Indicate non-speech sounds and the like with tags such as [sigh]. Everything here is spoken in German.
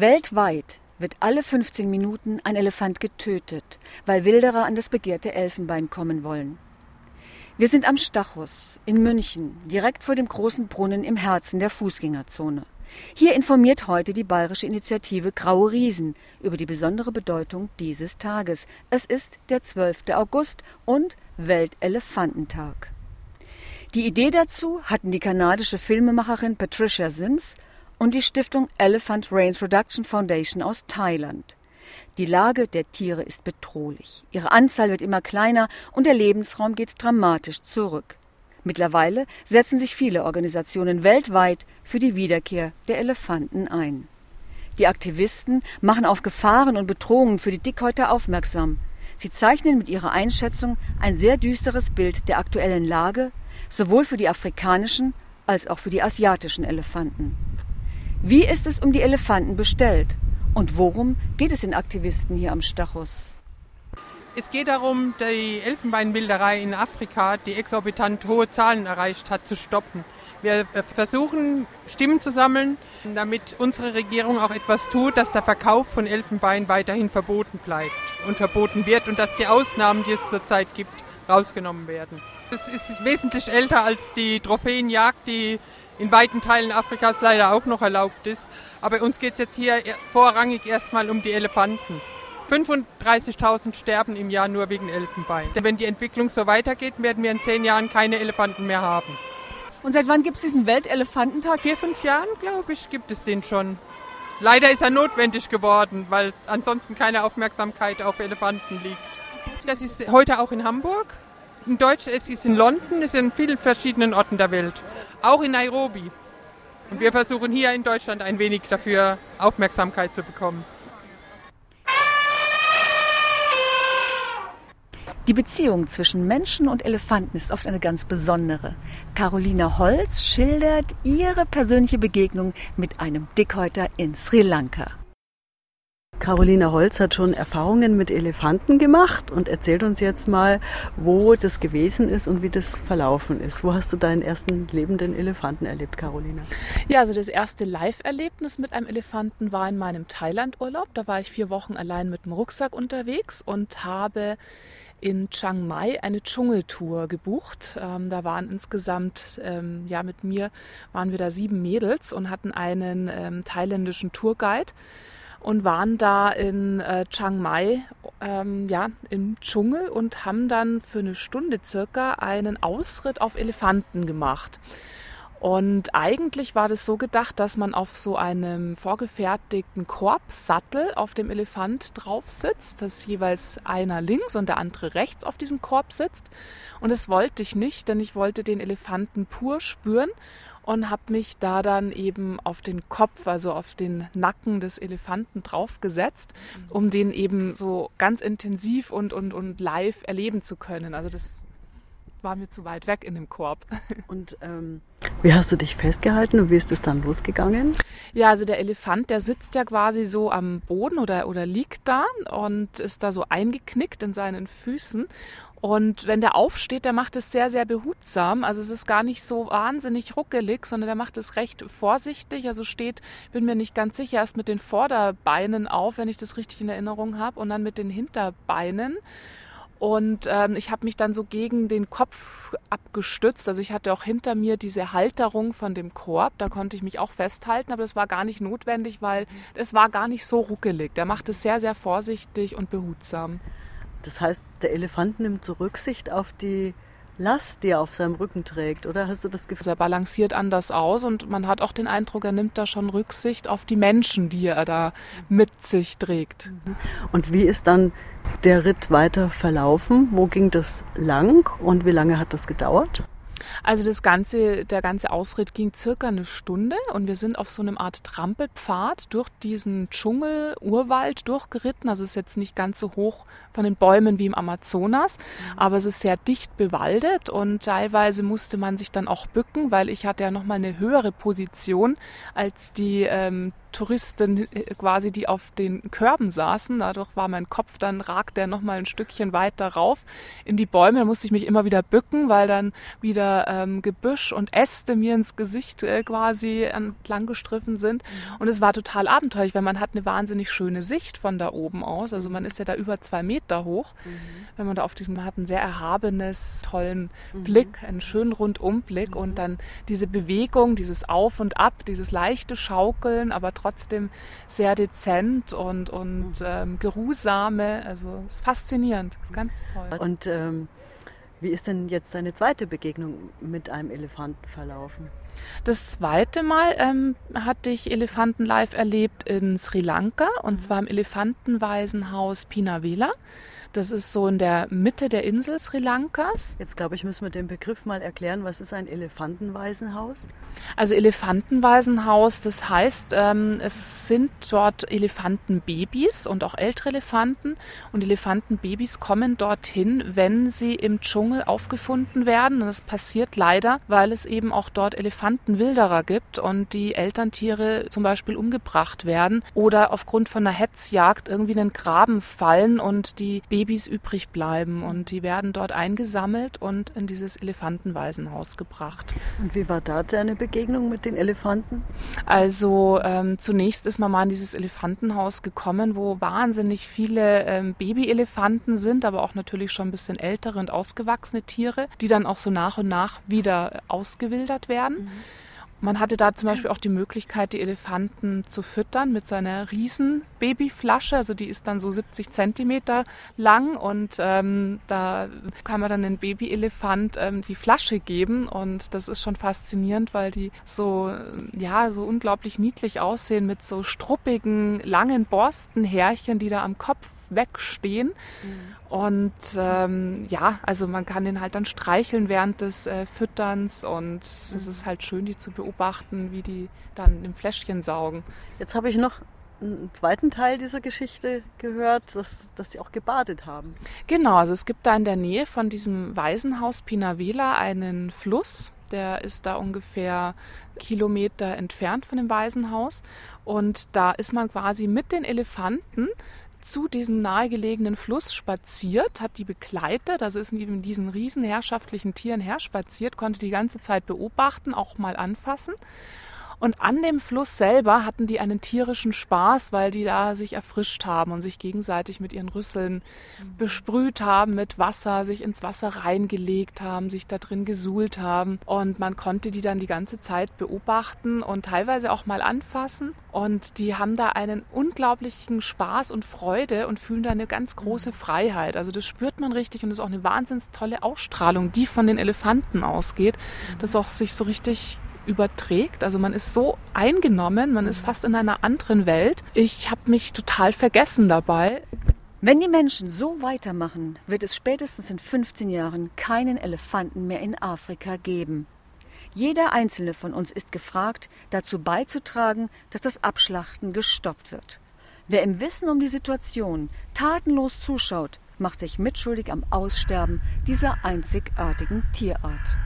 Weltweit wird alle 15 Minuten ein Elefant getötet, weil Wilderer an das begehrte Elfenbein kommen wollen. Wir sind am Stachus in München, direkt vor dem großen Brunnen im Herzen der Fußgängerzone. Hier informiert heute die bayerische Initiative Graue Riesen über die besondere Bedeutung dieses Tages. Es ist der 12. August und Weltelefantentag. Die Idee dazu hatten die kanadische Filmemacherin Patricia Sims und die Stiftung Elephant Reintroduction Foundation aus Thailand. Die Lage der Tiere ist bedrohlich. Ihre Anzahl wird immer kleiner und der Lebensraum geht dramatisch zurück. Mittlerweile setzen sich viele Organisationen weltweit für die Wiederkehr der Elefanten ein. Die Aktivisten machen auf Gefahren und Bedrohungen für die Dickhäuter aufmerksam. Sie zeichnen mit ihrer Einschätzung ein sehr düsteres Bild der aktuellen Lage, sowohl für die afrikanischen als auch für die asiatischen Elefanten. Wie ist es um die Elefanten bestellt? Und worum geht es den Aktivisten hier am Stachus? Es geht darum, die Elfenbeinwilderei in Afrika, die exorbitant hohe Zahlen erreicht hat, zu stoppen. Wir versuchen, Stimmen zu sammeln, damit unsere Regierung auch etwas tut, dass der Verkauf von Elfenbein weiterhin verboten bleibt und verboten wird und dass die Ausnahmen, die es zurzeit gibt, rausgenommen werden. Es ist wesentlich älter als die Trophäenjagd, die in weiten Teilen Afrikas leider auch noch erlaubt ist. Aber uns geht es jetzt hier vorrangig erstmal um die Elefanten. 35.000 sterben im Jahr nur wegen Elfenbein. Denn wenn die Entwicklung so weitergeht, werden wir in zehn Jahren keine Elefanten mehr haben. Und seit wann gibt es diesen Weltelefantentag? Vier, fünf Jahren, glaube ich, gibt es den schon. Leider ist er notwendig geworden, weil ansonsten keine Aufmerksamkeit auf Elefanten liegt. Das ist heute auch in Hamburg. In Deutschland ist es in London, es ist in vielen verschiedenen Orten der Welt auch in Nairobi. Und wir versuchen hier in Deutschland ein wenig dafür Aufmerksamkeit zu bekommen. Die Beziehung zwischen Menschen und Elefanten ist oft eine ganz besondere. Carolina Holz schildert ihre persönliche Begegnung mit einem Dickhäuter in Sri Lanka. Carolina Holz hat schon Erfahrungen mit Elefanten gemacht und erzählt uns jetzt mal, wo das gewesen ist und wie das verlaufen ist. Wo hast du deinen ersten lebenden Elefanten erlebt, Carolina? Ja, also das erste Live-Erlebnis mit einem Elefanten war in meinem Thailand-Urlaub. Da war ich vier Wochen allein mit dem Rucksack unterwegs und habe in Chiang Mai eine Dschungeltour gebucht. Ähm, da waren insgesamt, ähm, ja, mit mir waren wir da sieben Mädels und hatten einen ähm, thailändischen Tourguide und waren da in äh, Chiang Mai ähm, ja, im Dschungel und haben dann für eine Stunde circa einen Ausritt auf Elefanten gemacht. Und eigentlich war das so gedacht, dass man auf so einem vorgefertigten Korbsattel auf dem Elefant drauf sitzt, dass jeweils einer links und der andere rechts auf diesem Korb sitzt. Und das wollte ich nicht, denn ich wollte den Elefanten pur spüren und habe mich da dann eben auf den Kopf, also auf den Nacken des Elefanten draufgesetzt, um den eben so ganz intensiv und, und, und live erleben zu können. Also das war mir zu weit weg in dem Korb. [laughs] Und ähm, wie hast du dich festgehalten und wie ist es dann losgegangen? Ja, also der Elefant, der sitzt ja quasi so am Boden oder, oder liegt da und ist da so eingeknickt in seinen Füßen. Und wenn der aufsteht, der macht es sehr, sehr behutsam. Also es ist gar nicht so wahnsinnig ruckelig, sondern der macht es recht vorsichtig. Also steht, bin mir nicht ganz sicher, erst mit den Vorderbeinen auf, wenn ich das richtig in Erinnerung habe, und dann mit den Hinterbeinen. Und ähm, ich habe mich dann so gegen den Kopf abgestützt. Also ich hatte auch hinter mir diese Halterung von dem Korb. Da konnte ich mich auch festhalten, aber das war gar nicht notwendig, weil es war gar nicht so ruckelig. Der macht es sehr, sehr vorsichtig und behutsam. Das heißt, der Elefant nimmt so Rücksicht auf die Last, die er auf seinem Rücken trägt, oder hast du das Gefühl? Also er balanciert anders aus und man hat auch den Eindruck, er nimmt da schon Rücksicht auf die Menschen, die er da mit sich trägt. Mhm. Und wie ist dann der Ritt weiter verlaufen? Wo ging das lang und wie lange hat das gedauert? Also das ganze, der ganze Ausritt ging circa eine Stunde und wir sind auf so einem Art Trampelpfad durch diesen Dschungel, Urwald durchgeritten. Also es ist jetzt nicht ganz so hoch von den Bäumen wie im Amazonas, mhm. aber es ist sehr dicht bewaldet und teilweise musste man sich dann auch bücken, weil ich hatte ja nochmal eine höhere Position als die ähm, Touristen äh, quasi, die auf den Körben saßen. Dadurch war mein Kopf, dann ragt der nochmal ein Stückchen weiter rauf in die Bäume. Da musste ich mich immer wieder bücken, weil dann wieder ähm, Gebüsch und Äste mir ins Gesicht äh, quasi entlang gestriffen sind. Und es war total abenteuerlich, weil man hat eine wahnsinnig schöne Sicht von da oben aus. Also man ist ja da über zwei Meter hoch. Mhm. Wenn man da auf diesem, man hat ein sehr erhabenes, tollen mhm. Blick, einen schönen Rundumblick mhm. und dann diese Bewegung, dieses Auf und Ab, dieses leichte Schaukeln, aber trotzdem sehr dezent und, und ähm, geruhsame. Also es ist faszinierend, ist ganz toll. Und ähm, wie ist denn jetzt deine zweite Begegnung mit einem Elefanten verlaufen? Das zweite Mal ähm, hatte ich Elefanten live erlebt in Sri Lanka und mhm. zwar im Elefantenwaisenhaus Pinavela. Das ist so in der Mitte der Insel Sri Lankas. Jetzt glaube ich, müssen wir den Begriff mal erklären. Was ist ein Elefantenwaisenhaus? Also Elefantenwaisenhaus, das heißt, ähm, es sind dort Elefantenbabys und auch ältere Elefanten. Und Elefantenbabys kommen dorthin, wenn sie im Dschungel aufgefunden werden. Und das passiert leider, weil es eben auch dort Elefantenwilderer gibt und die Elterntiere zum Beispiel umgebracht werden oder aufgrund von einer Hetzjagd irgendwie in den Graben fallen und die Babys Babys übrig bleiben und die werden dort eingesammelt und in dieses Elefantenwaisenhaus gebracht. Und wie war da deine Begegnung mit den Elefanten? Also ähm, zunächst ist man mal in dieses Elefantenhaus gekommen, wo wahnsinnig viele ähm, Babyelefanten sind, aber auch natürlich schon ein bisschen ältere und ausgewachsene Tiere, die dann auch so nach und nach wieder ausgewildert werden. Mhm. Man hatte da zum Beispiel auch die Möglichkeit, die Elefanten zu füttern mit so einer riesen Babyflasche. Also die ist dann so 70 Zentimeter lang und ähm, da kann man dann den Babyelefant ähm, die Flasche geben und das ist schon faszinierend, weil die so ja so unglaublich niedlich aussehen mit so struppigen langen Borstenhärchen, die da am Kopf wegstehen. Mhm. Und ähm, ja, also man kann den halt dann streicheln während des äh, Fütterns und mhm. es ist halt schön, die zu beobachten, wie die dann im Fläschchen saugen. Jetzt habe ich noch einen zweiten Teil dieser Geschichte gehört, dass, dass sie auch gebadet haben. Genau, also es gibt da in der Nähe von diesem Waisenhaus Pinavela einen Fluss, der ist da ungefähr Kilometer entfernt von dem Waisenhaus. Und da ist man quasi mit den Elefanten zu diesem nahegelegenen Fluss spaziert, hat die begleitet, also ist neben diesen riesen herrschaftlichen Tieren herspaziert, konnte die ganze Zeit beobachten, auch mal anfassen und an dem Fluss selber hatten die einen tierischen Spaß, weil die da sich erfrischt haben und sich gegenseitig mit ihren Rüsseln mhm. besprüht haben mit Wasser, sich ins Wasser reingelegt haben, sich da drin gesuhlt haben. Und man konnte die dann die ganze Zeit beobachten und teilweise auch mal anfassen. Und die haben da einen unglaublichen Spaß und Freude und fühlen da eine ganz große mhm. Freiheit. Also das spürt man richtig und das ist auch eine wahnsinnig tolle Ausstrahlung, die von den Elefanten ausgeht, mhm. dass auch sich so richtig überträgt. Also man ist so eingenommen, man ist fast in einer anderen Welt. Ich habe mich total vergessen dabei. Wenn die Menschen so weitermachen, wird es spätestens in 15 Jahren keinen Elefanten mehr in Afrika geben. Jeder einzelne von uns ist gefragt, dazu beizutragen, dass das Abschlachten gestoppt wird. Wer im Wissen um die Situation tatenlos zuschaut, macht sich mitschuldig am Aussterben dieser einzigartigen Tierart.